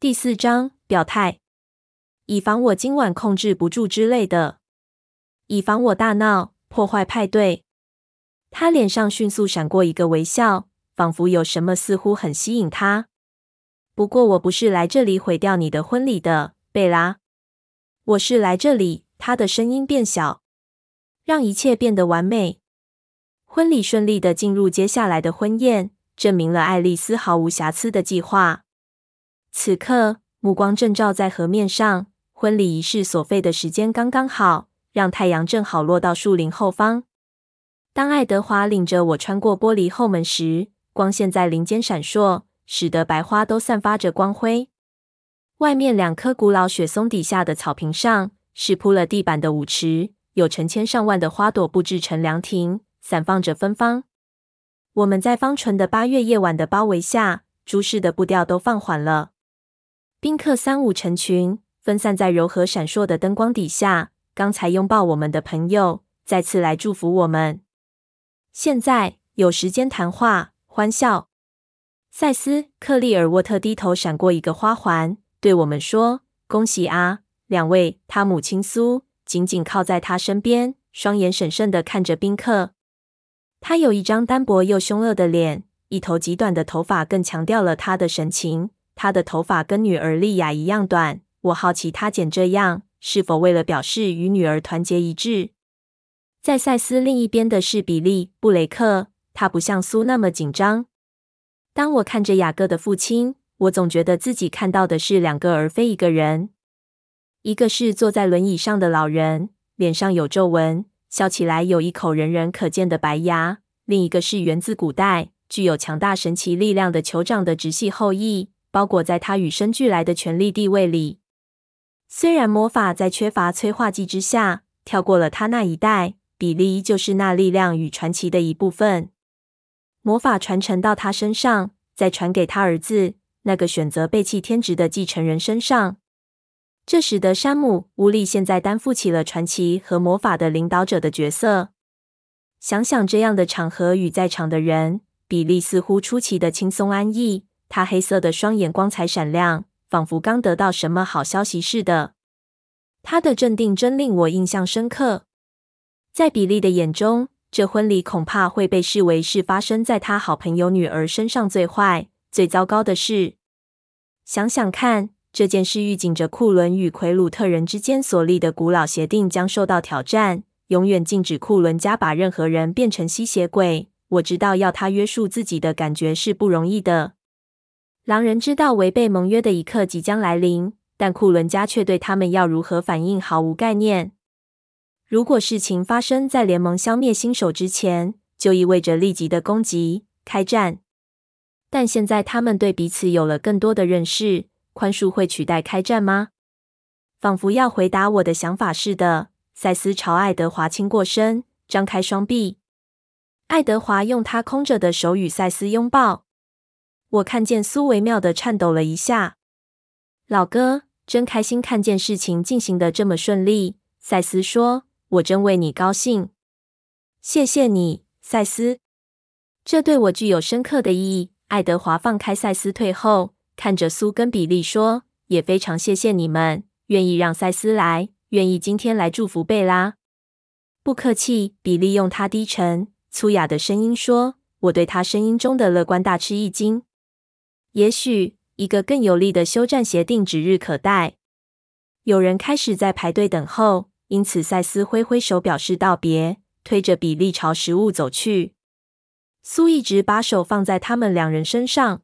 第四章表态，以防我今晚控制不住之类的，以防我大闹破坏派对。他脸上迅速闪过一个微笑，仿佛有什么似乎很吸引他。不过我不是来这里毁掉你的婚礼的，贝拉。我是来这里。他的声音变小，让一切变得完美。婚礼顺利的进入接下来的婚宴，证明了爱丽丝毫无瑕疵的计划。此刻，目光正照在河面上，婚礼仪式所费的时间刚刚好，让太阳正好落到树林后方。当爱德华领着我穿过玻璃后门时，光线在林间闪烁，使得白花都散发着光辉。外面两棵古老雪松底下的草坪上，是铺了地板的舞池，有成千上万的花朵布置成凉亭，散放着芬芳。我们在芳醇的八月夜晚的包围下，诸事的步调都放缓了。宾客三五成群，分散在柔和闪烁的灯光底下。刚才拥抱我们的朋友，再次来祝福我们。现在有时间谈话、欢笑。赛斯·克利尔沃特低头闪过一个花环，对我们说：“恭喜啊，两位！”他母亲苏紧紧靠在他身边，双眼审慎地看着宾客。他有一张单薄又凶恶的脸，一头极短的头发更强调了他的神情。他的头发跟女儿莉亚一样短。我好奇他剪这样是否为了表示与女儿团结一致。在赛斯另一边的是比利·布雷克，他不像苏那么紧张。当我看着雅各的父亲，我总觉得自己看到的是两个而非一个人。一个是坐在轮椅上的老人，脸上有皱纹，笑起来有一口人人可见的白牙；另一个是源自古代、具有强大神奇力量的酋长的直系后裔，包裹在他与生俱来的权力地位里。虽然魔法在缺乏催化剂之下，跳过了他那一代。比利依旧是那力量与传奇的一部分，魔法传承到他身上，再传给他儿子那个选择背弃天职的继承人身上。这使得山姆·乌利现在担负起了传奇和魔法的领导者的角色。想想这样的场合与在场的人，比利似乎出奇的轻松安逸。他黑色的双眼光彩闪亮，仿佛刚得到什么好消息似的。他的镇定真令我印象深刻。在比利的眼中，这婚礼恐怕会被视为是发生在他好朋友女儿身上最坏、最糟糕的事。想想看，这件事预警着库伦与奎鲁特人之间所立的古老协定将受到挑战，永远禁止库伦家把任何人变成吸血鬼。我知道要他约束自己的感觉是不容易的。狼人知道违背盟约的一刻即将来临，但库伦家却对他们要如何反应毫无概念。如果事情发生在联盟消灭新手之前，就意味着立即的攻击、开战。但现在他们对彼此有了更多的认识，宽恕会取代开战吗？仿佛要回答我的想法似的，赛斯朝爱德华倾过身，张开双臂。爱德华用他空着的手与赛斯拥抱。我看见苏微妙的颤抖了一下。老哥，真开心看见事情进行得这么顺利。赛斯说。我真为你高兴，谢谢你，赛斯。这对我具有深刻的意义。爱德华放开赛斯退后，看着苏跟比利说：“也非常谢谢你们，愿意让赛斯来，愿意今天来祝福贝拉。”不客气，比利用他低沉粗哑的声音说：“我对他声音中的乐观大吃一惊。也许一个更有力的休战协定指日可待。”有人开始在排队等候。因此，赛斯挥挥手表示道别，推着比利朝食物走去。苏一直把手放在他们两人身上。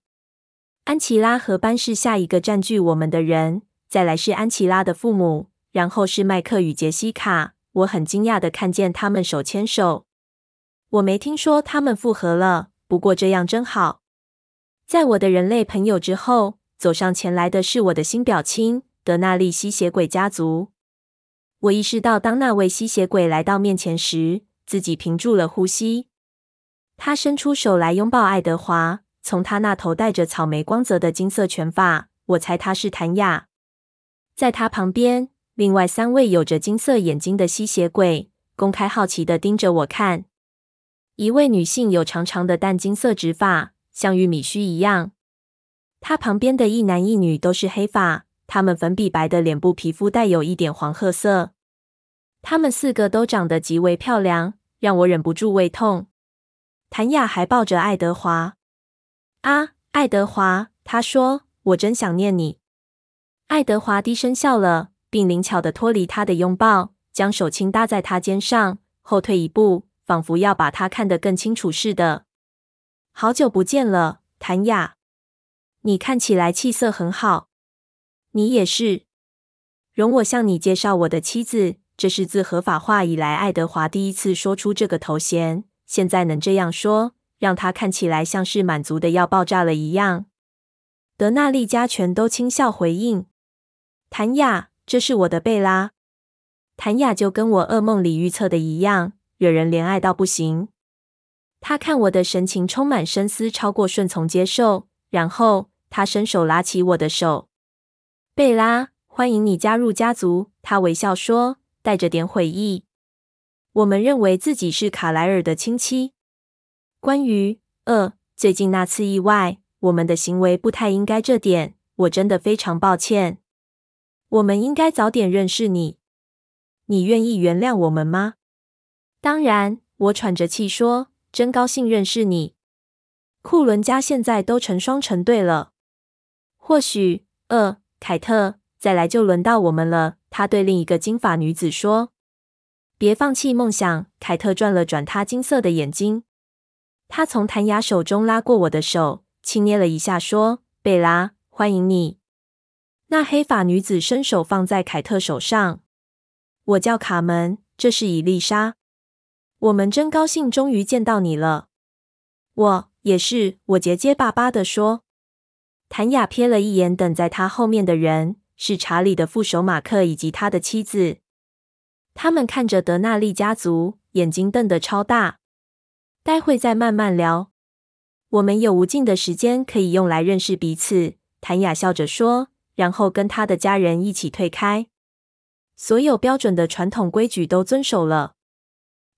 安琪拉和班是下一个占据我们的人，再来是安琪拉的父母，然后是麦克与杰西卡。我很惊讶的看见他们手牵手。我没听说他们复合了，不过这样真好。在我的人类朋友之后，走上前来的是我的新表亲德纳利吸血鬼家族。我意识到，当那位吸血鬼来到面前时，自己屏住了呼吸。他伸出手来拥抱爱德华，从他那头戴着草莓光泽的金色卷发，我猜他是谭雅。在他旁边，另外三位有着金色眼睛的吸血鬼公开好奇地盯着我看。一位女性有长长的淡金色直发，像玉米须一样。他旁边的一男一女都是黑发，他们粉笔白的脸部皮肤带有一点黄褐色。他们四个都长得极为漂亮，让我忍不住胃痛。谭雅还抱着爱德华。啊，爱德华，他说：“我真想念你。”爱德华低声笑了，并灵巧地脱离他的拥抱，将手轻搭在他肩上，后退一步，仿佛要把他看得更清楚似的。好久不见了，谭雅，你看起来气色很好。你也是。容我向你介绍我的妻子，这是自合法化以来爱德华第一次说出这个头衔。现在能这样说，让他看起来像是满足的要爆炸了一样。德纳利家全都轻笑回应。谭雅，这是我的贝拉。谭雅就跟我噩梦里预测的一样，惹人怜爱到不行。他看我的神情充满深思，超过顺从接受。然后他伸手拉起我的手。贝拉，欢迎你加入家族。他微笑说，带着点悔意。我们认为自己是卡莱尔的亲戚。关于呃，最近那次意外，我们的行为不太应该这点，我真的非常抱歉。我们应该早点认识你。你愿意原谅我们吗？当然，我喘着气说，真高兴认识你。库伦家现在都成双成对了。或许，呃，凯特，再来就轮到我们了。他对另一个金发女子说：“别放弃梦想。”凯特转了转她金色的眼睛。他从谭雅手中拉过我的手，轻捏了一下，说：“贝拉，欢迎你。”那黑发女子伸手放在凯特手上。我叫卡门，这是伊丽莎。我们真高兴，终于见到你了。我也是，我结结巴巴地说。谭雅瞥了一眼等在他后面的人，是查理的副手马克以及他的妻子。他们看着德纳利家族，眼睛瞪得超大。待会再慢慢聊。我们有无尽的时间可以用来认识彼此。谭雅笑着说。然后跟他的家人一起退开，所有标准的传统规矩都遵守了。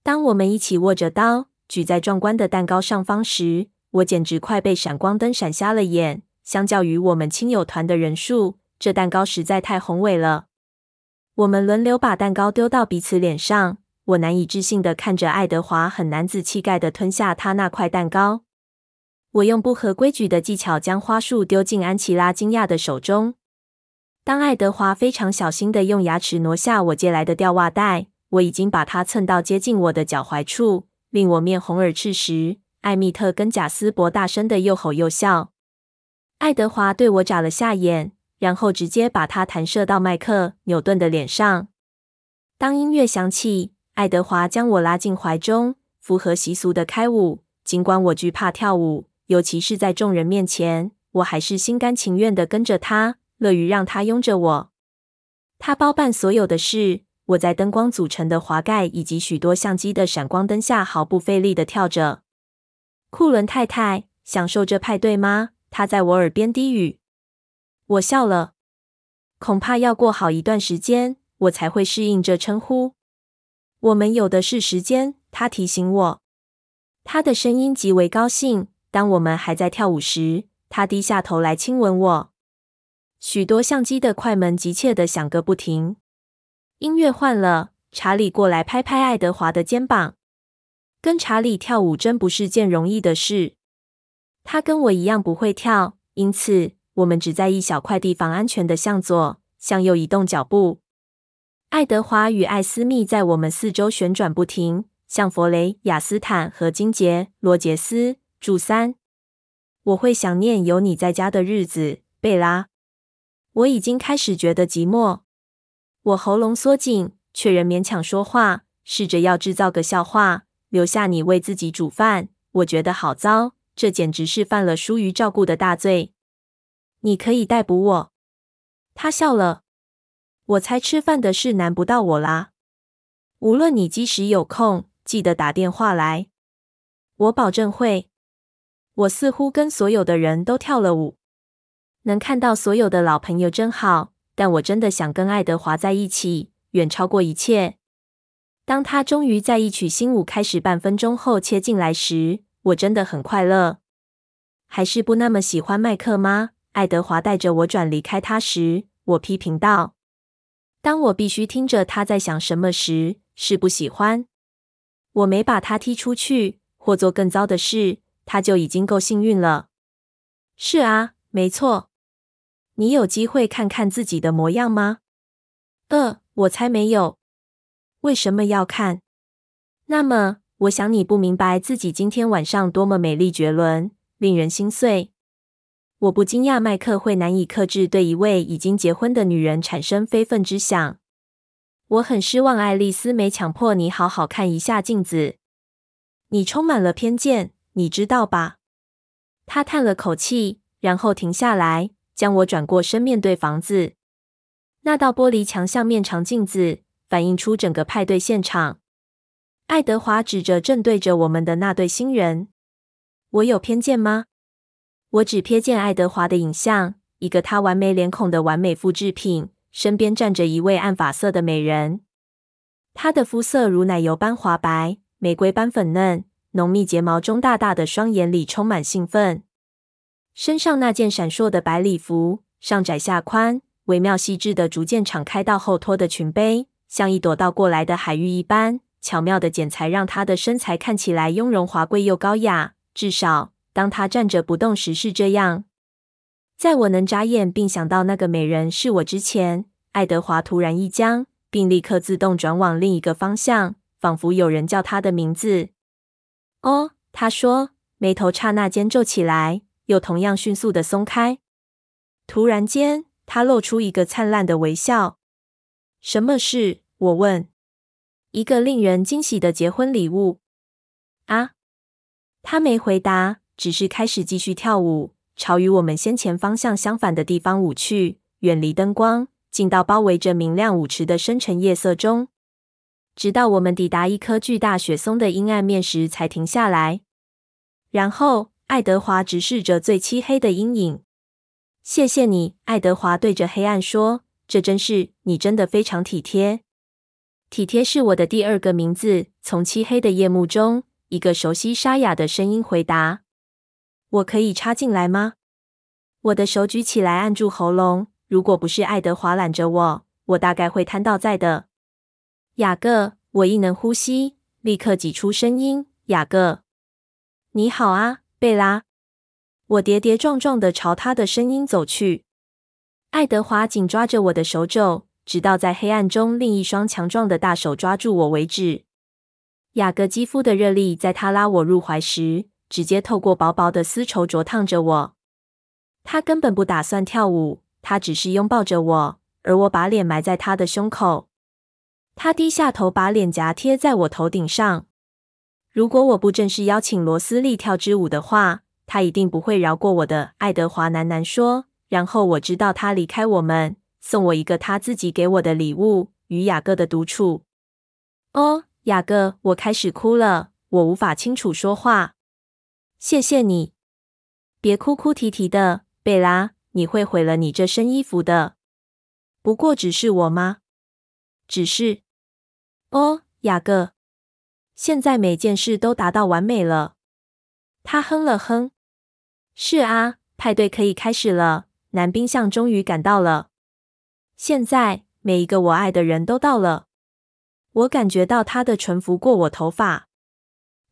当我们一起握着刀举在壮观的蛋糕上方时，我简直快被闪光灯闪瞎了眼。相较于我们亲友团的人数，这蛋糕实在太宏伟了。我们轮流把蛋糕丢到彼此脸上，我难以置信的看着爱德华很男子气概的吞下他那块蛋糕。我用不合规矩的技巧将花束丢进安琪拉惊讶的手中。当爱德华非常小心的用牙齿挪下我借来的吊袜带，我已经把它蹭到接近我的脚踝处，令我面红耳赤时，艾蜜特跟贾斯伯大声地又吼又笑。爱德华对我眨了下眼，然后直接把它弹射到麦克纽顿的脸上。当音乐响起，爱德华将我拉进怀中，符合习俗的开舞。尽管我惧怕跳舞，尤其是在众人面前，我还是心甘情愿地跟着他。乐于让他拥着我，他包办所有的事。我在灯光组成的滑盖以及许多相机的闪光灯下毫不费力地跳着。库伦太太，享受这派对吗？他在我耳边低语。我笑了。恐怕要过好一段时间，我才会适应这称呼。我们有的是时间，他提醒我。他的声音极为高兴。当我们还在跳舞时，他低下头来亲吻我。许多相机的快门急切地响个不停。音乐换了，查理过来拍拍爱德华的肩膀。跟查理跳舞真不是件容易的事。他跟我一样不会跳，因此我们只在一小块地方安全的向左、向右移动脚步。爱德华与艾斯密在我们四周旋转不停，像弗雷、亚斯坦和金杰、罗杰斯。祝三，我会想念有你在家的日子，贝拉。我已经开始觉得寂寞，我喉咙缩紧，却仍勉强说话，试着要制造个笑话，留下你为自己煮饭。我觉得好糟，这简直是犯了疏于照顾的大罪。你可以逮捕我。他笑了。我猜吃饭的事难不到我啦。无论你几时有空，记得打电话来。我保证会。我似乎跟所有的人都跳了舞。能看到所有的老朋友真好，但我真的想跟爱德华在一起，远超过一切。当他终于在一曲新舞开始半分钟后切进来时，我真的很快乐。还是不那么喜欢麦克吗？爱德华带着我转离开他时，我批评道：“当我必须听着他在想什么时，是不喜欢。我没把他踢出去，或做更糟的事，他就已经够幸运了。”是啊，没错。你有机会看看自己的模样吗？呃，我才没有。为什么要看？那么，我想你不明白自己今天晚上多么美丽绝伦，令人心碎。我不惊讶麦克会难以克制对一位已经结婚的女人产生非分之想。我很失望，爱丽丝没强迫你好好看一下镜子。你充满了偏见，你知道吧？他叹了口气，然后停下来，将我转过身面对房子。那道玻璃墙像面长镜子，反映出整个派对现场。爱德华指着正对着我们的那对新人：“我有偏见吗？”我只瞥见爱德华的影像，一个他完美脸孔的完美复制品，身边站着一位暗发色的美人。她的肤色如奶油般滑白，玫瑰般粉嫩，浓密睫毛中大大的双眼里充满兴奋。身上那件闪烁的白礼服，上窄下宽，微妙细致的逐渐敞开到后托的裙背，像一朵倒过来的海芋一般。巧妙的剪裁让她的身材看起来雍容华贵又高雅，至少当她站着不动时是这样。在我能眨眼并想到那个美人是我之前，爱德华突然一僵，并立刻自动转往另一个方向，仿佛有人叫他的名字。哦，他说，眉头刹那间皱起来，又同样迅速的松开。突然间，他露出一个灿烂的微笑。什么事？我问。一个令人惊喜的结婚礼物啊！他没回答，只是开始继续跳舞，朝与我们先前方向相反的地方舞去，远离灯光，进到包围着明亮舞池的深沉夜色中，直到我们抵达一颗巨大雪松的阴暗面时才停下来。然后，爱德华直视着最漆黑的阴影。“谢谢你。”爱德华对着黑暗说，“这真是，你真的非常体贴。”体贴是我的第二个名字。从漆黑的夜幕中，一个熟悉沙哑的声音回答：“我可以插进来吗？”我的手举起来按住喉咙。如果不是爱德华揽着我，我大概会瘫倒在的。雅各，我亦能呼吸，立刻挤出声音：“雅各，你好啊，贝拉。”我跌跌撞撞地朝他的声音走去。爱德华紧抓着我的手肘。直到在黑暗中，另一双强壮的大手抓住我为止。雅各肌肤的热力在他拉我入怀时，直接透过薄薄的丝绸灼烫着我。他根本不打算跳舞，他只是拥抱着我，而我把脸埋在他的胸口。他低下头，把脸颊贴在我头顶上。如果我不正式邀请罗斯利跳支舞的话，他一定不会饶过我的。爱德华喃喃说。然后我知道他离开我们。送我一个他自己给我的礼物，与雅各的独处。哦，雅各，我开始哭了，我无法清楚说话。谢谢你，别哭哭啼啼的，贝拉，你会毁了你这身衣服的。不过只是我吗？只是。哦，雅各，现在每件事都达到完美了。他哼了哼。是啊，派对可以开始了，男宾相终于赶到了。现在，每一个我爱的人都到了。我感觉到他的唇拂过我头发。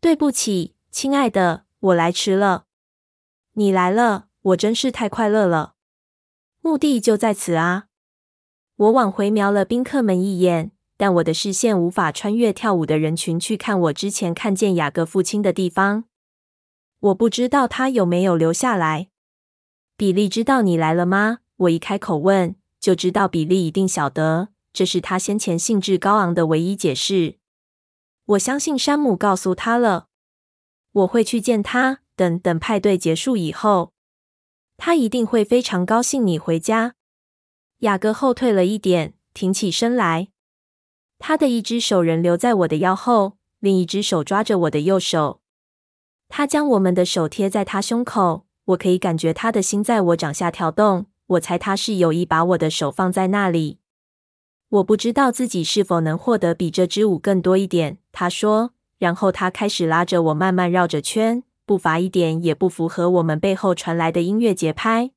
对不起，亲爱的，我来迟了。你来了，我真是太快乐了。目的就在此啊！我往回瞄了宾客们一眼，但我的视线无法穿越跳舞的人群去看我之前看见雅各父亲的地方。我不知道他有没有留下来。比利知道你来了吗？我一开口问。就知道比利一定晓得，这是他先前兴致高昂的唯一解释。我相信山姆告诉他了。我会去见他，等等派对结束以后，他一定会非常高兴你回家。雅各后退了一点，挺起身来。他的一只手仍留在我的腰后，另一只手抓着我的右手。他将我们的手贴在他胸口，我可以感觉他的心在我掌下跳动。我猜他是有意把我的手放在那里。我不知道自己是否能获得比这支舞更多一点，他说。然后他开始拉着我慢慢绕着圈，步伐一点也不符合我们背后传来的音乐节拍。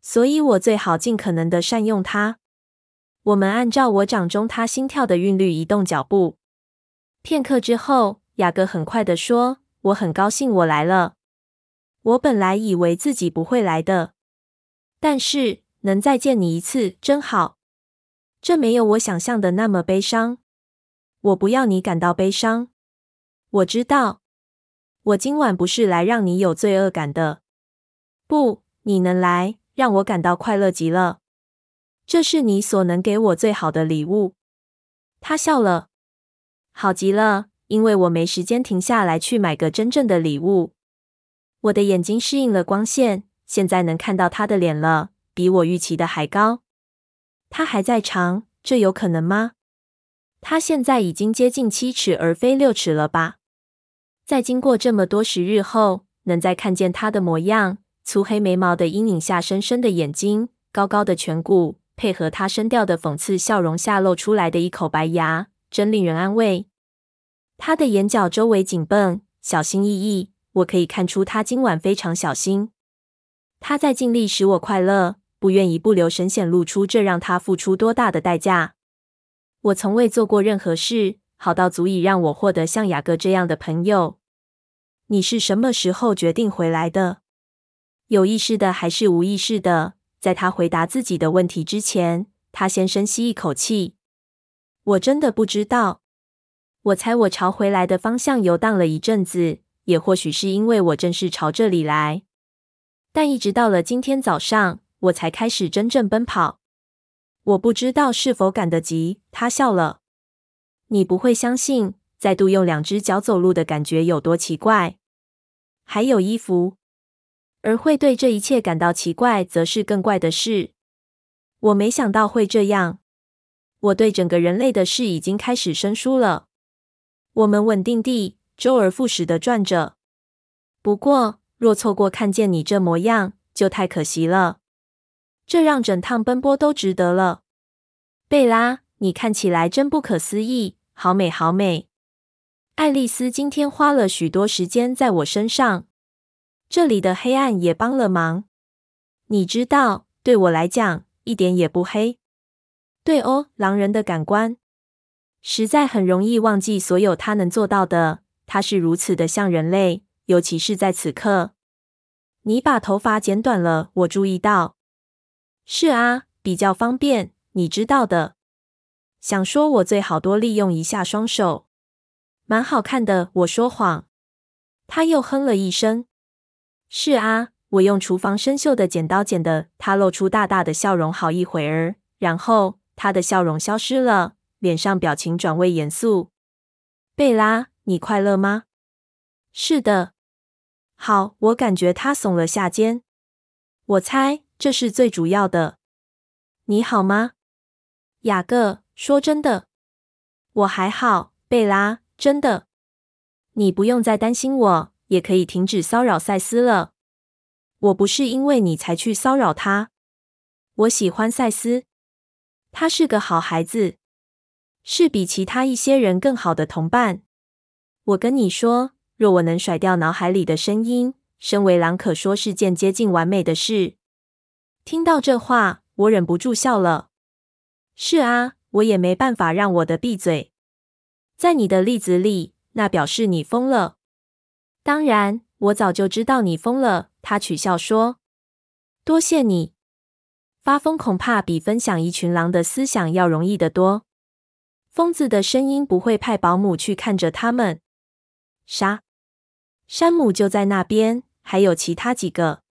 所以我最好尽可能的善用它。我们按照我掌中他心跳的韵律移动脚步。片刻之后，雅各很快地说：“我很高兴我来了。我本来以为自己不会来的，但是能再见你一次真好。这没有我想象的那么悲伤。我不要你感到悲伤。我知道，我今晚不是来让你有罪恶感的。不，你能来，让我感到快乐极了。这是你所能给我最好的礼物。”他笑了。好极了，因为我没时间停下来去买个真正的礼物。我的眼睛适应了光线，现在能看到他的脸了，比我预期的还高。他还在长，这有可能吗？他现在已经接近七尺而非六尺了吧？在经过这么多时日后，能再看见他的模样：粗黑眉毛的阴影下，深深的眼睛，高高的颧骨，配合他声调的讽刺笑容下露出来的一口白牙。真令人安慰。他的眼角周围紧绷，小心翼翼。我可以看出他今晚非常小心。他在尽力使我快乐，不愿意不留神显露出这让他付出多大的代价。我从未做过任何事好到足以让我获得像雅各这样的朋友。你是什么时候决定回来的？有意识的还是无意识的？在他回答自己的问题之前，他先深吸一口气。我真的不知道。我猜我朝回来的方向游荡了一阵子，也或许是因为我正是朝这里来。但一直到了今天早上，我才开始真正奔跑。我不知道是否赶得及。他笑了。你不会相信，再度用两只脚走路的感觉有多奇怪。还有衣服，而会对这一切感到奇怪，则是更怪的事。我没想到会这样。我对整个人类的事已经开始生疏了。我们稳定地周而复始地转着。不过，若错过看见你这模样，就太可惜了。这让整趟奔波都值得了。贝拉，你看起来真不可思议，好美，好美。爱丽丝今天花了许多时间在我身上。这里的黑暗也帮了忙。你知道，对我来讲，一点也不黑。对哦，狼人的感官实在很容易忘记所有他能做到的。他是如此的像人类，尤其是在此刻。你把头发剪短了，我注意到。是啊，比较方便，你知道的。想说我最好多利用一下双手，蛮好看的。我说谎。他又哼了一声。是啊，我用厨房生锈的剪刀剪的。他露出大大的笑容，好一会儿，然后。他的笑容消失了，脸上表情转为严肃。贝拉，你快乐吗？是的。好，我感觉他耸了下肩。我猜这是最主要的。你好吗？雅各，说真的，我还好。贝拉，真的。你不用再担心我，也可以停止骚扰赛斯了。我不是因为你才去骚扰他。我喜欢赛斯。他是个好孩子，是比其他一些人更好的同伴。我跟你说，若我能甩掉脑海里的声音，身为狼可说是件接近完美的事。听到这话，我忍不住笑了。是啊，我也没办法让我的闭嘴。在你的例子里，那表示你疯了。当然，我早就知道你疯了。他取笑说：“多谢你。”发疯恐怕比分享一群狼的思想要容易得多。疯子的声音不会派保姆去看着他们。啥？山姆就在那边，还有其他几个。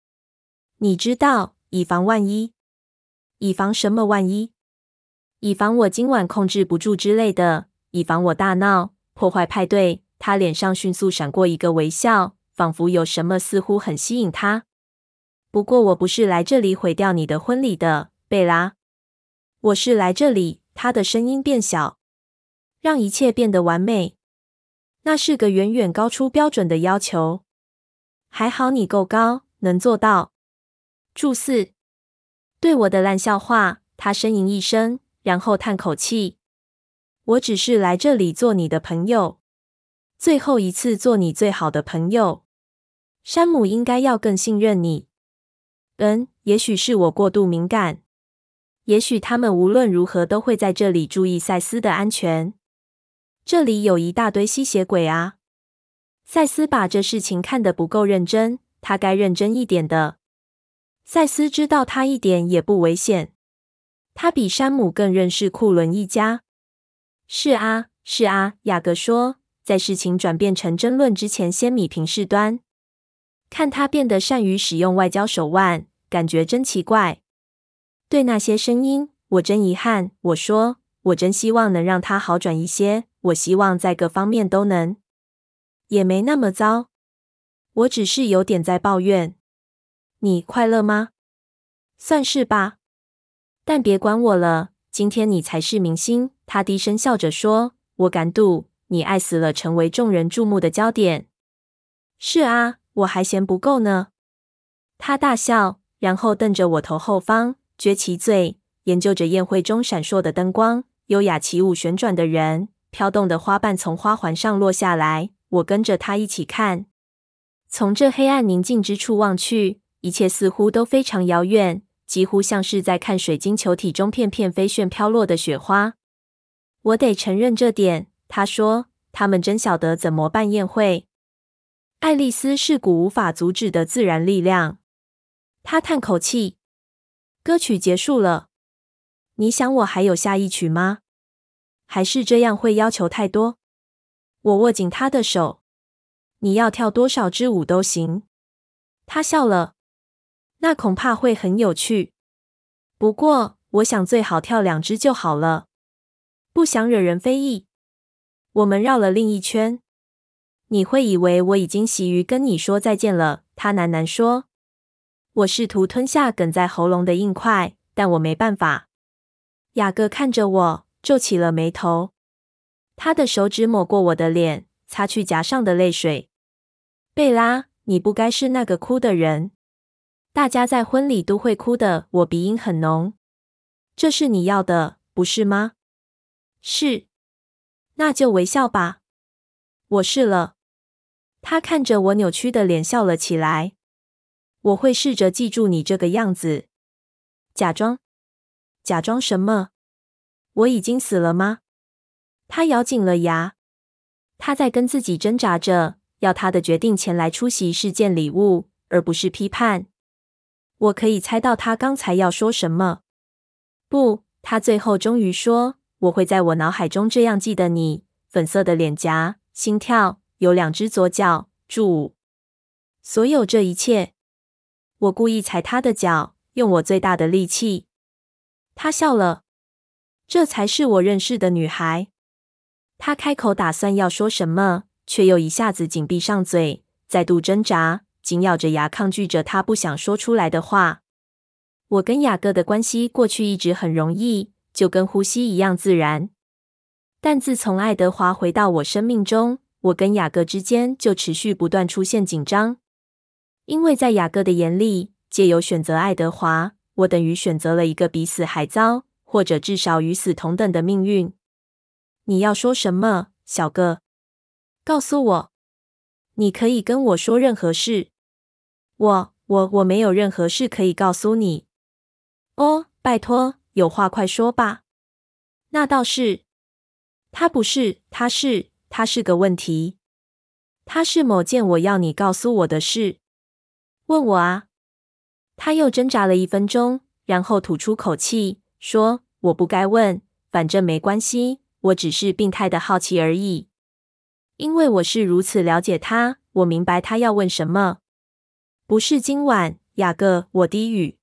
你知道，以防万一。以防什么万一？以防我今晚控制不住之类的。以防我大闹，破坏派对。他脸上迅速闪过一个微笑，仿佛有什么似乎很吸引他。不过我不是来这里毁掉你的婚礼的，贝拉。我是来这里，他的声音变小，让一切变得完美。那是个远远高出标准的要求。还好你够高，能做到。注四，对我的烂笑话，他呻吟一声，然后叹口气。我只是来这里做你的朋友，最后一次做你最好的朋友。山姆应该要更信任你。嗯，也许是我过度敏感。也许他们无论如何都会在这里注意赛斯的安全。这里有一大堆吸血鬼啊！赛斯把这事情看得不够认真，他该认真一点的。赛斯知道他一点也不危险。他比山姆更认识库伦一家。是啊，是啊，雅各说，在事情转变成争论之前，先米平事端。看他变得善于使用外交手腕，感觉真奇怪。对那些声音，我真遗憾。我说，我真希望能让他好转一些。我希望在各方面都能，也没那么糟。我只是有点在抱怨。你快乐吗？算是吧，但别管我了。今天你才是明星。他低声笑着说：“我敢赌，你爱死了，成为众人注目的焦点。”是啊，我还嫌不够呢。他大笑，然后瞪着我头后方，撅起嘴，研究着宴会中闪烁的灯光，优雅起舞，旋转的人，飘动的花瓣从花环上落下来。我跟着他一起看，从这黑暗宁静之处望去。一切似乎都非常遥远，几乎像是在看水晶球体中片片飞旋飘落的雪花。我得承认这点，他说。他们真晓得怎么办宴会。爱丽丝是股无法阻止的自然力量。他叹口气。歌曲结束了。你想我还有下一曲吗？还是这样会要求太多？我握紧他的手。你要跳多少支舞都行。他笑了。那恐怕会很有趣，不过我想最好跳两支就好了，不想惹人非议。我们绕了另一圈，你会以为我已经习于跟你说再见了。他喃喃说。我试图吞下哽在喉咙的硬块，但我没办法。雅各看着我，皱起了眉头，他的手指抹过我的脸，擦去颊上的泪水。贝拉，你不该是那个哭的人。大家在婚礼都会哭的。我鼻音很浓，这是你要的，不是吗？是，那就微笑吧。我试了。他看着我扭曲的脸笑了起来。我会试着记住你这个样子。假装？假装什么？我已经死了吗？他咬紧了牙。他在跟自己挣扎着，要他的决定前来出席是件礼物，而不是批判。我可以猜到他刚才要说什么。不，他最后终于说：“我会在我脑海中这样记得你：粉色的脸颊，心跳，有两只左脚，祝，所有这一切。”我故意踩他的脚，用我最大的力气。他笑了。这才是我认识的女孩。他开口打算要说什么，却又一下子紧闭上嘴，再度挣扎。紧咬着牙，抗拒着他不想说出来的话。我跟雅各的关系过去一直很容易，就跟呼吸一样自然。但自从爱德华回到我生命中，我跟雅各之间就持续不断出现紧张。因为在雅各的眼里，借由选择爱德华，我等于选择了一个比死还糟，或者至少与死同等的命运。你要说什么，小个？告诉我。你可以跟我说任何事。我我我没有任何事可以告诉你。哦，拜托，有话快说吧。那倒是。他不是，他是，他是个问题。他是某件我要你告诉我的事。问我啊。他又挣扎了一分钟，然后吐出口气说：“我不该问，反正没关系，我只是病态的好奇而已。因为我是如此了解他，我明白他要问什么。”不是今晚，雅各，我低语。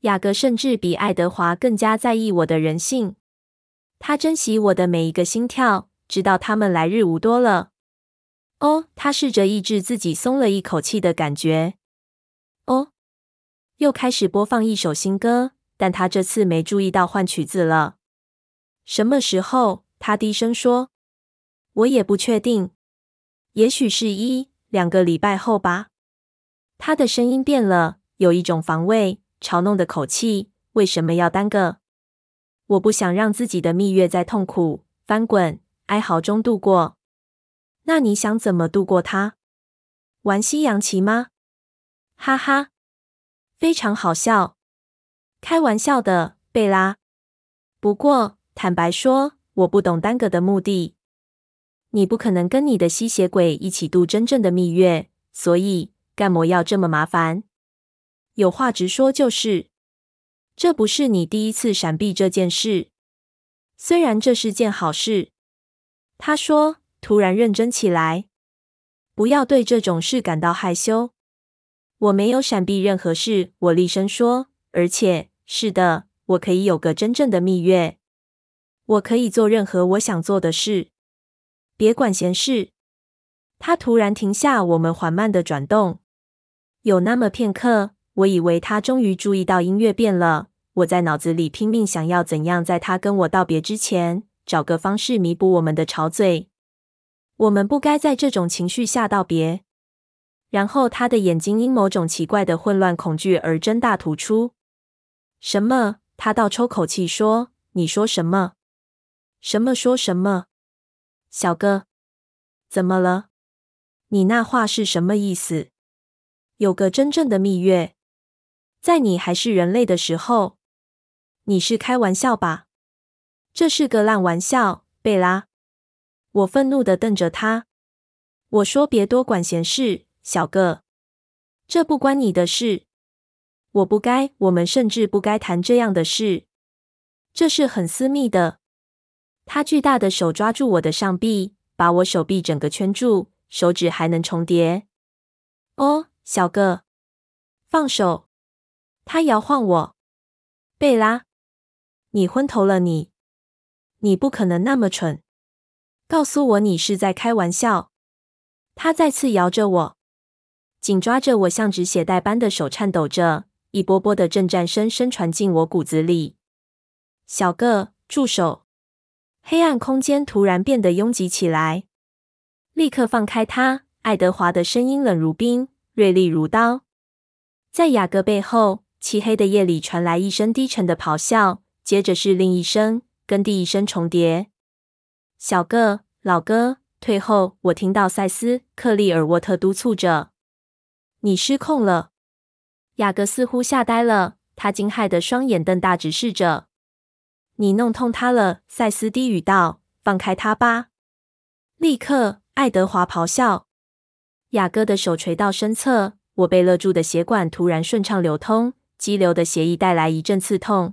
雅各甚至比爱德华更加在意我的人性。他珍惜我的每一个心跳，直到他们来日无多了。哦，他试着抑制自己松了一口气的感觉。哦，又开始播放一首新歌，但他这次没注意到换曲子了。什么时候？他低声说。我也不确定，也许是一两个礼拜后吧。他的声音变了，有一种防卫、嘲弄的口气。为什么要耽搁？我不想让自己的蜜月在痛苦、翻滚、哀嚎中度过。那你想怎么度过它？玩西洋棋吗？哈哈，非常好笑。开玩笑的，贝拉。不过，坦白说，我不懂耽搁的目的。你不可能跟你的吸血鬼一起度真正的蜜月，所以干嘛要这么麻烦？有话直说就是。这不是你第一次闪避这件事，虽然这是件好事。他说，突然认真起来。不要对这种事感到害羞。我没有闪避任何事，我厉声说。而且，是的，我可以有个真正的蜜月。我可以做任何我想做的事。别管闲事。他突然停下我们缓慢的转动。有那么片刻，我以为他终于注意到音乐变了。我在脑子里拼命想要怎样在他跟我道别之前，找个方式弥补我们的潮醉。我们不该在这种情绪下道别。然后他的眼睛因某种奇怪的混乱恐惧而睁大突出。什么？他倒抽口气说：“你说什么？什么说什么？小哥，怎么了？你那话是什么意思？有个真正的蜜月，在你还是人类的时候。”你是开玩笑吧？这是个烂玩笑，贝拉。我愤怒地瞪着他。我说：“别多管闲事，小个。这不关你的事。我不该，我们甚至不该谈这样的事。这是很私密的。”他巨大的手抓住我的上臂，把我手臂整个圈住，手指还能重叠。哦，小个，放手！他摇晃我，贝拉。你昏头了你，你不可能那么蠢！告诉我你是在开玩笑。他再次摇着我，紧抓着我，像止血带般的手颤抖着，一波波的震颤声深传进我骨子里。小个，住手！黑暗空间突然变得拥挤起来。立刻放开他！爱德华的声音冷如冰，锐利如刀。在雅各背后，漆黑的夜里传来一声低沉的咆哮。接着是另一声，跟第一声重叠。小个，老哥，退后！我听到赛斯·克利尔沃特督促着。你失控了。雅各似乎吓呆了，他惊骇的双眼瞪大，直视着。你弄痛他了，赛斯低语道。放开他吧！立刻！爱德华咆哮。雅各的手垂到身侧，我被勒住的血管突然顺畅流通，激流的血液带来一阵刺痛。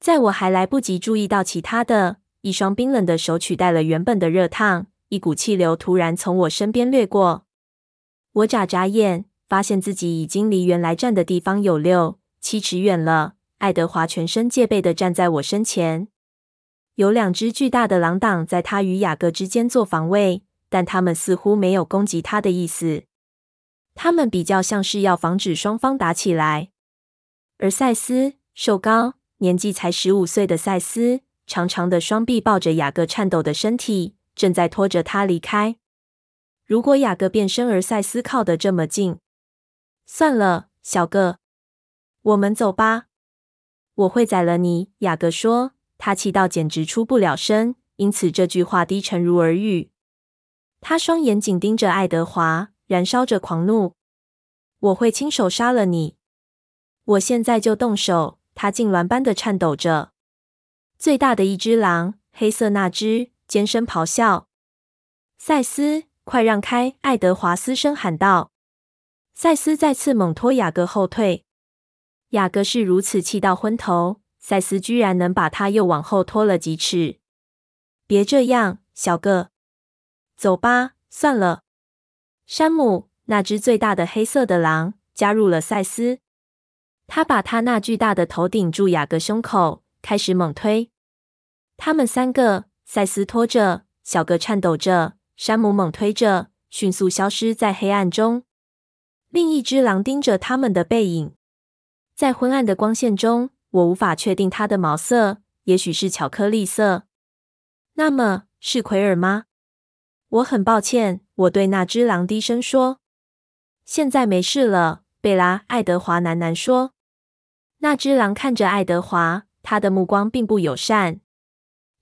在我还来不及注意到其他的，一双冰冷的手取代了原本的热烫，一股气流突然从我身边掠过。我眨眨眼，发现自己已经离原来站的地方有六七尺远了。爱德华全身戒备地站在我身前，有两只巨大的狼党在他与雅各之间做防卫，但他们似乎没有攻击他的意思。他们比较像是要防止双方打起来。而赛斯，瘦高。年纪才十五岁的赛斯，长长的双臂抱着雅各颤抖的身体，正在拖着他离开。如果雅各变身，而赛斯靠得这么近，算了，小个，我们走吧。我会宰了你，雅各说。他气到简直出不了声，因此这句话低沉如耳语。他双眼紧盯着爱德华，燃烧着狂怒。我会亲手杀了你。我现在就动手。他痉挛般的颤抖着。最大的一只狼，黑色那只，尖声咆哮。赛斯，快让开！爱德华嘶声喊道。赛斯再次猛拖雅各后退。雅各是如此气到昏头，赛斯居然能把他又往后拖了几尺。别这样，小个，走吧，算了。山姆，那只最大的黑色的狼，加入了赛斯。他把他那巨大的头顶住雅各胸口，开始猛推。他们三个，赛斯拖着，小哥颤抖着，山姆猛推着，迅速消失在黑暗中。另一只狼盯着他们的背影，在昏暗的光线中，我无法确定它的毛色，也许是巧克力色。那么是奎尔吗？我很抱歉，我对那只狼低声说。现在没事了，贝拉。爱德华喃喃说。那只狼看着爱德华，他的目光并不友善。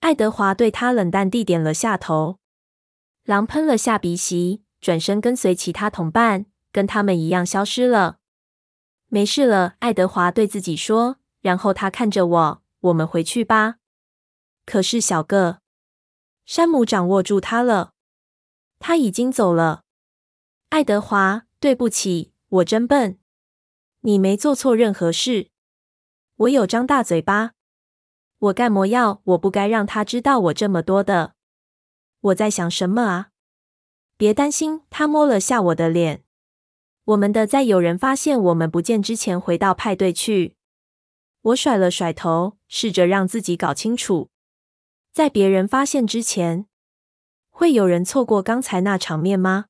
爱德华对他冷淡地点了下头。狼喷了下鼻息，转身跟随其他同伴，跟他们一样消失了。没事了，爱德华对自己说。然后他看着我：“我们回去吧。”可是小个，山姆掌握住他了。他已经走了。爱德华，对不起，我真笨。你没做错任何事。我有张大嘴巴。我干魔药，我不该让他知道我这么多的。我在想什么啊？别担心，他摸了下我的脸。我们的在有人发现我们不见之前回到派对去。我甩了甩头，试着让自己搞清楚，在别人发现之前，会有人错过刚才那场面吗？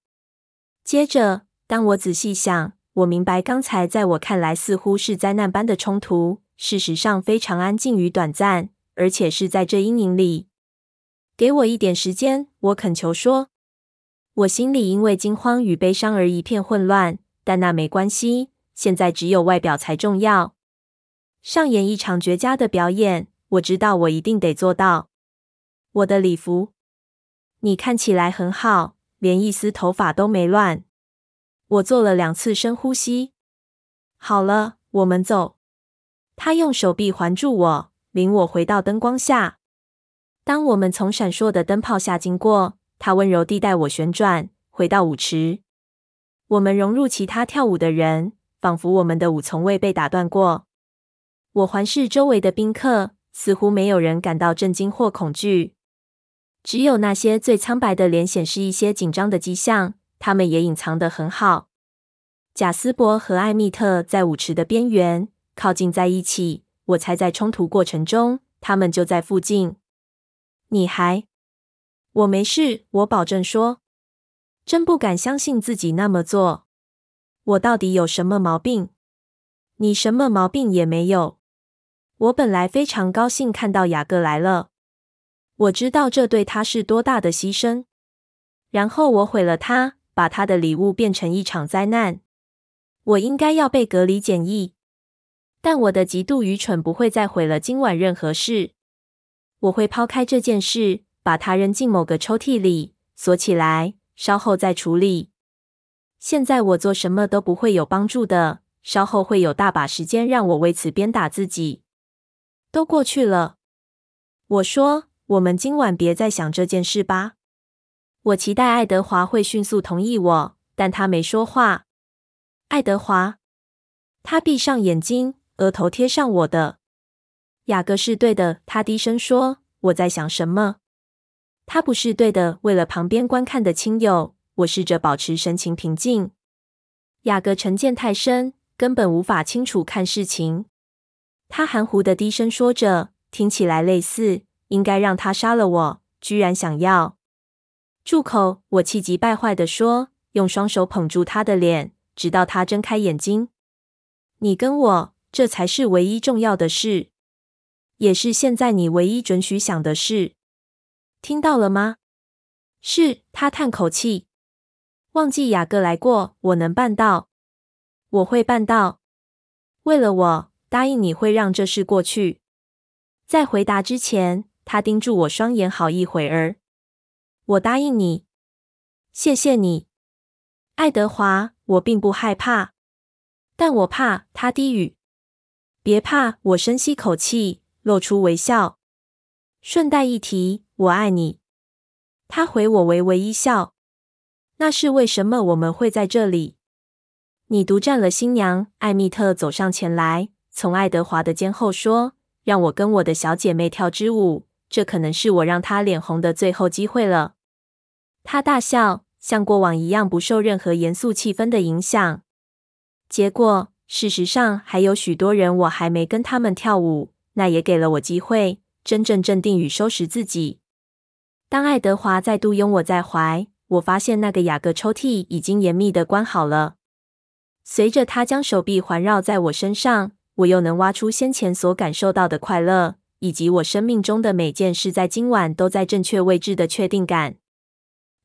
接着，当我仔细想，我明白刚才在我看来似乎是灾难般的冲突，事实上非常安静与短暂，而且是在这阴影里。给我一点时间，我恳求说。我心里因为惊慌与悲伤而一片混乱，但那没关系。现在只有外表才重要。上演一场绝佳的表演，我知道我一定得做到。我的礼服，你看起来很好，连一丝头发都没乱。我做了两次深呼吸。好了，我们走。他用手臂环住我，领我回到灯光下。当我们从闪烁的灯泡下经过，他温柔地带我旋转，回到舞池。我们融入其他跳舞的人，仿佛我们的舞从未被打断过。我环视周围的宾客，似乎没有人感到震惊或恐惧，只有那些最苍白的脸显示一些紧张的迹象。他们也隐藏得很好。贾斯伯和艾蜜特在舞池的边缘靠近在一起，我猜在冲突过程中，他们就在附近。你还？我没事，我保证说。真不敢相信自己那么做。我到底有什么毛病？你什么毛病也没有。我本来非常高兴看到雅各来了。我知道这对他是多大的牺牲。然后我毁了他，把他的礼物变成一场灾难。我应该要被隔离检疫。但我的极度愚蠢不会再毁了今晚任何事。我会抛开这件事，把它扔进某个抽屉里，锁起来，稍后再处理。现在我做什么都不会有帮助的。稍后会有大把时间让我为此鞭打自己。都过去了。我说，我们今晚别再想这件事吧。我期待爱德华会迅速同意我，但他没说话。爱德华，他闭上眼睛，额头贴上我的。雅各是对的，他低声说：“我在想什么？”他不是对的。为了旁边观看的亲友，我试着保持神情平静。雅各成见太深，根本无法清楚看事情。他含糊的低声说着，听起来类似应该让他杀了我，居然想要。住口！我气急败坏地说，用双手捧住他的脸，直到他睁开眼睛。你跟我，这才是唯一重要的事。也是现在你唯一准许想的事，听到了吗？是。他叹口气，忘记雅各来过。我能办到，我会办到。为了我，答应你会让这事过去。在回答之前，他盯住我双眼好一会儿。我答应你，谢谢你，爱德华。我并不害怕，但我怕。他低语，别怕。我深吸口气。露出微笑，顺带一提，我爱你。他回我微微一笑。那是为什么我们会在这里？你独占了新娘。艾蜜特走上前来，从爱德华的肩后说：“让我跟我的小姐妹跳支舞，这可能是我让他脸红的最后机会了。”他大笑，像过往一样不受任何严肃气氛的影响。结果，事实上还有许多人，我还没跟他们跳舞。那也给了我机会，真正镇定与收拾自己。当爱德华再度拥我在怀，我发现那个雅各抽屉已经严密的关好了。随着他将手臂环绕在我身上，我又能挖出先前所感受到的快乐，以及我生命中的每件事在今晚都在正确位置的确定感。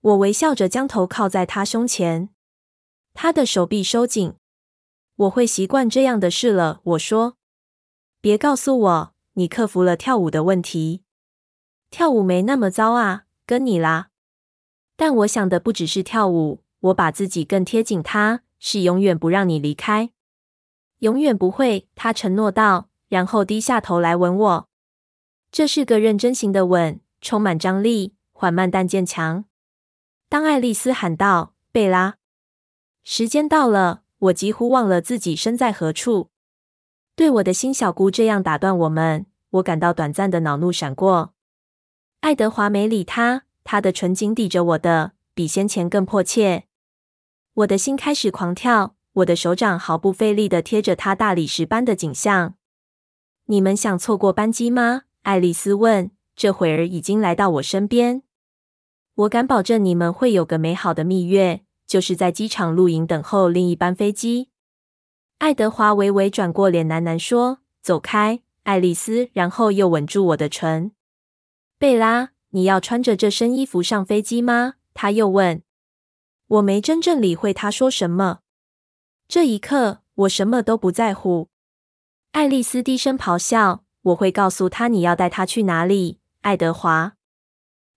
我微笑着将头靠在他胸前，他的手臂收紧。我会习惯这样的事了，我说。别告诉我你克服了跳舞的问题。跳舞没那么糟啊，跟你啦。但我想的不只是跳舞，我把自己更贴紧他，是永远不让你离开。永远不会。”他承诺道，然后低下头来吻我。这是个认真型的吻，充满张力，缓慢但渐强。当爱丽丝喊道：“贝拉，时间到了！”我几乎忘了自己身在何处。对我的新小姑这样打断我们，我感到短暂的恼怒闪过。爱德华没理他，他的唇紧抵着我的，比先前更迫切。我的心开始狂跳，我的手掌毫不费力地贴着他大理石般的颈项。你们想错过班机吗？爱丽丝问。这会儿已经来到我身边。我敢保证你们会有个美好的蜜月，就是在机场露营等候另一班飞机。爱德华微微转过脸，喃喃说：“走开，爱丽丝。”然后又吻住我的唇。贝拉，你要穿着这身衣服上飞机吗？他又问。我没真正理会他说什么。这一刻，我什么都不在乎。爱丽丝低声咆哮：“我会告诉他你要带他去哪里。”爱德华，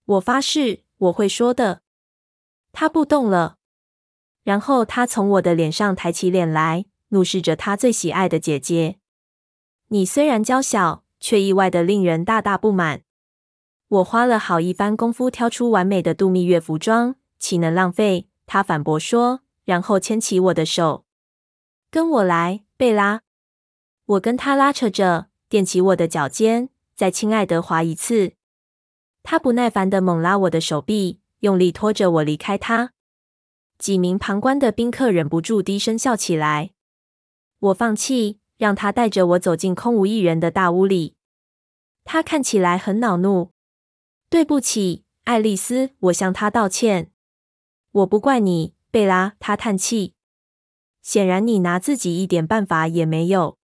我发誓我会说的。他不动了，然后他从我的脸上抬起脸来，怒视着他最喜爱的姐姐。你虽然娇小，却意外的令人大大不满。我花了好一番功夫挑出完美的度蜜月服装，岂能浪费？他反驳说，然后牵起我的手，跟我来，贝拉。我跟他拉扯着，踮起我的脚尖，再亲爱德华一次。他不耐烦的猛拉我的手臂，用力拖着我离开他。几名旁观的宾客忍不住低声笑起来。我放弃，让他带着我走进空无一人的大屋里。他看起来很恼怒。对不起，爱丽丝，我向他道歉。我不怪你，贝拉。他叹气。显然你拿自己一点办法也没有。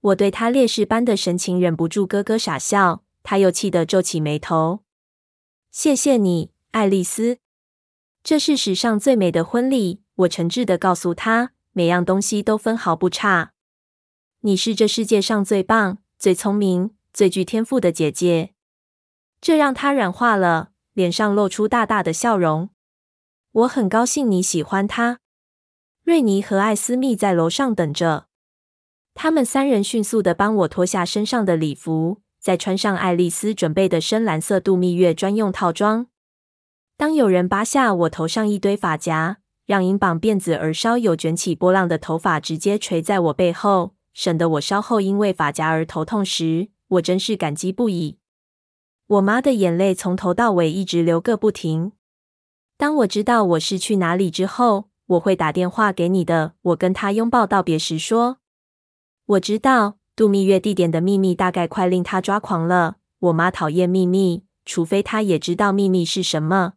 我对他烈士般的神情忍不住咯咯傻笑。他又气得皱起眉头。谢谢你，爱丽丝。这是史上最美的婚礼，我诚挚的告诉他，每样东西都分毫不差。你是这世界上最棒、最聪明、最具天赋的姐姐。这让他软化了，脸上露出大大的笑容。我很高兴你喜欢他。瑞尼和艾斯密在楼上等着。他们三人迅速地帮我脱下身上的礼服。再穿上爱丽丝准备的深蓝色度蜜月专用套装。当有人拔下我头上一堆发夹，让银绑辫子而稍有卷起波浪的头发直接垂在我背后，省得我稍后因为发夹而头痛时，我真是感激不已。我妈的眼泪从头到尾一直流个不停。当我知道我是去哪里之后，我会打电话给你的。我跟她拥抱道别时说：“我知道。”度蜜月地点的秘密大概快令他抓狂了。我妈讨厌秘密，除非她也知道秘密是什么。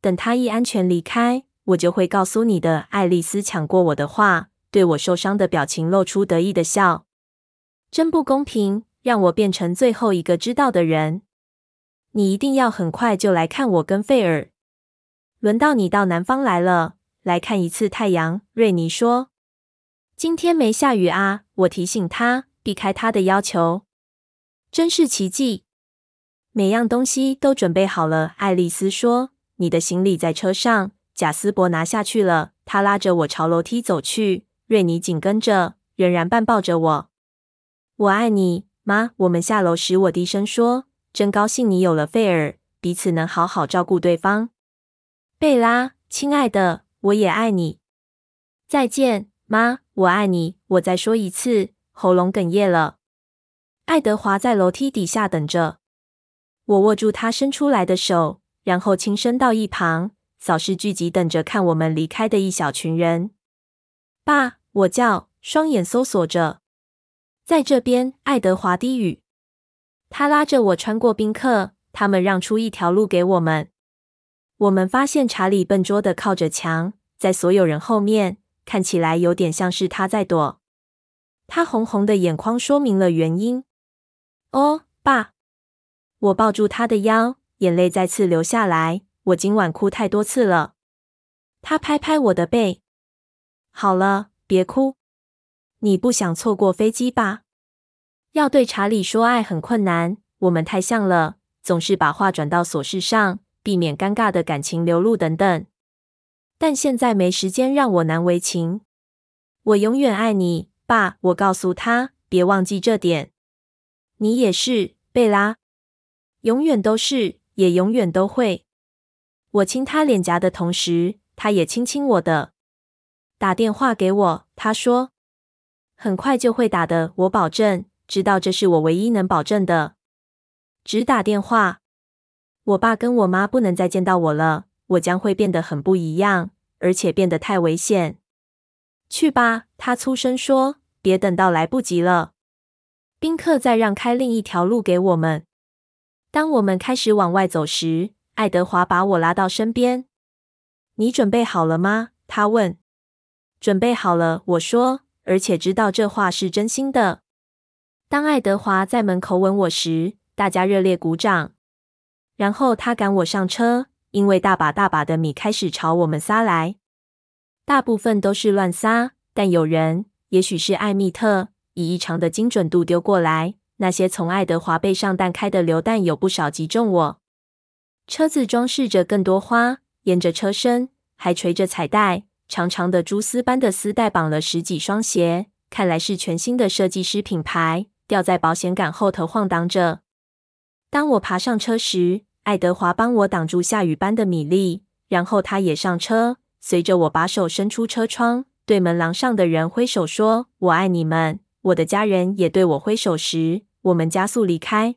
等他一安全离开，我就会告诉你的。爱丽丝抢过我的话，对我受伤的表情露出得意的笑。真不公平，让我变成最后一个知道的人。你一定要很快就来看我跟费尔。轮到你到南方来了，来看一次太阳。瑞尼说。今天没下雨啊，我提醒他，避开他的要求。真是奇迹！每样东西都准备好了，爱丽丝说：“你的行李在车上。”贾斯伯拿下去了。他拉着我朝楼梯走去，瑞尼紧跟着，仍然半抱着我。我爱你，妈。我们下楼时，我低声说：“真高兴你有了费尔，彼此能好好照顾对方。”贝拉，亲爱的，我也爱你。再见。妈，我爱你。我再说一次，喉咙哽咽了。爱德华在楼梯底下等着，我握住他伸出来的手，然后轻声到一旁，扫视聚集等着看我们离开的一小群人。爸，我叫，双眼搜索着。在这边，爱德华低语。他拉着我穿过宾客，他们让出一条路给我们。我们发现查理笨拙地靠着墙，在所有人后面。看起来有点像是他在躲。他红红的眼眶说明了原因。哦，爸！我抱住他的腰，眼泪再次流下来。我今晚哭太多次了。他拍拍我的背。好了，别哭。你不想错过飞机吧？要对查理说爱很困难，我们太像了，总是把话转到琐事上，避免尴尬的感情流露等等。但现在没时间让我难为情。我永远爱你，爸，我告诉他，别忘记这点。你也是，贝拉，永远都是，也永远都会。我亲他脸颊的同时，他也亲亲我的。打电话给我，他说，很快就会打的，我保证。知道这是我唯一能保证的。只打电话。我爸跟我妈不能再见到我了，我将会变得很不一样，而且变得太危险。去吧，他粗声说，别等到来不及了。宾客在让开另一条路给我们。当我们开始往外走时，爱德华把我拉到身边。你准备好了吗？他问。准备好了，我说，而且知道这话是真心的。当爱德华在门口吻我时，大家热烈鼓掌。然后他赶我上车，因为大把大把的米开始朝我们撒来。大部分都是乱撒，但有人，也许是艾蜜特，以异常的精准度丢过来。那些从爱德华背上弹开的榴弹有不少击中我。车子装饰着更多花，沿着车身还垂着彩带，长长的蛛丝般的丝带绑了十几双鞋，看来是全新的设计师品牌，吊在保险杆后头晃荡着。当我爬上车时，爱德华帮我挡住下雨般的米粒，然后他也上车。随着我把手伸出车窗，对门廊上的人挥手说：“我爱你们。”我的家人也对我挥手时，我们加速离开。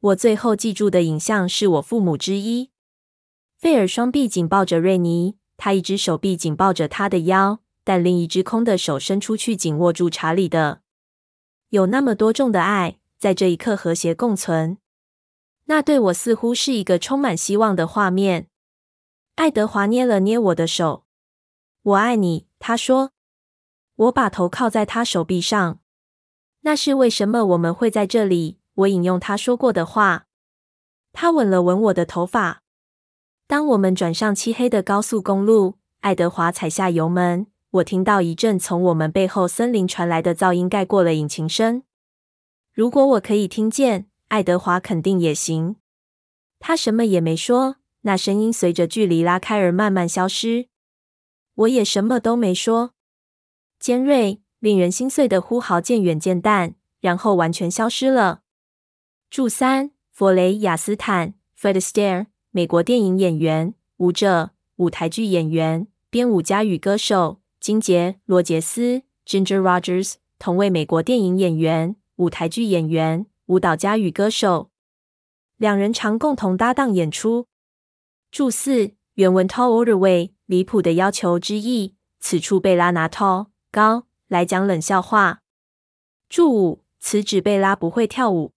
我最后记住的影像是我父母之一，费尔双臂紧抱着瑞妮，他一只手臂紧抱着他的腰，但另一只空的手伸出去紧握住查理的。有那么多重的爱，在这一刻和谐共存。那对我似乎是一个充满希望的画面。爱德华捏了捏我的手，“我爱你。”他说。我把头靠在他手臂上。那是为什么我们会在这里？我引用他说过的话。他吻了吻我的头发。当我们转上漆黑的高速公路，爱德华踩下油门，我听到一阵从我们背后森林传来的噪音盖过了引擎声。如果我可以听见。爱德华肯定也行。他什么也没说，那声音随着距离拉开而慢慢消失。我也什么都没说。尖锐、令人心碎的呼号渐远渐淡，然后完全消失了。注三：弗雷亚斯坦 （Fred Stair 美国电影演员、舞者、舞台剧演员、编舞家与歌手；金杰·罗杰斯 （Ginger Rogers），同为美国电影演员、舞台剧演员。舞蹈家与歌手，两人常共同搭档演出。注四：原文 tall orderway 离谱的要求之意。此处贝拉拿 tall 高来讲冷笑话。注五：此指贝拉不会跳舞。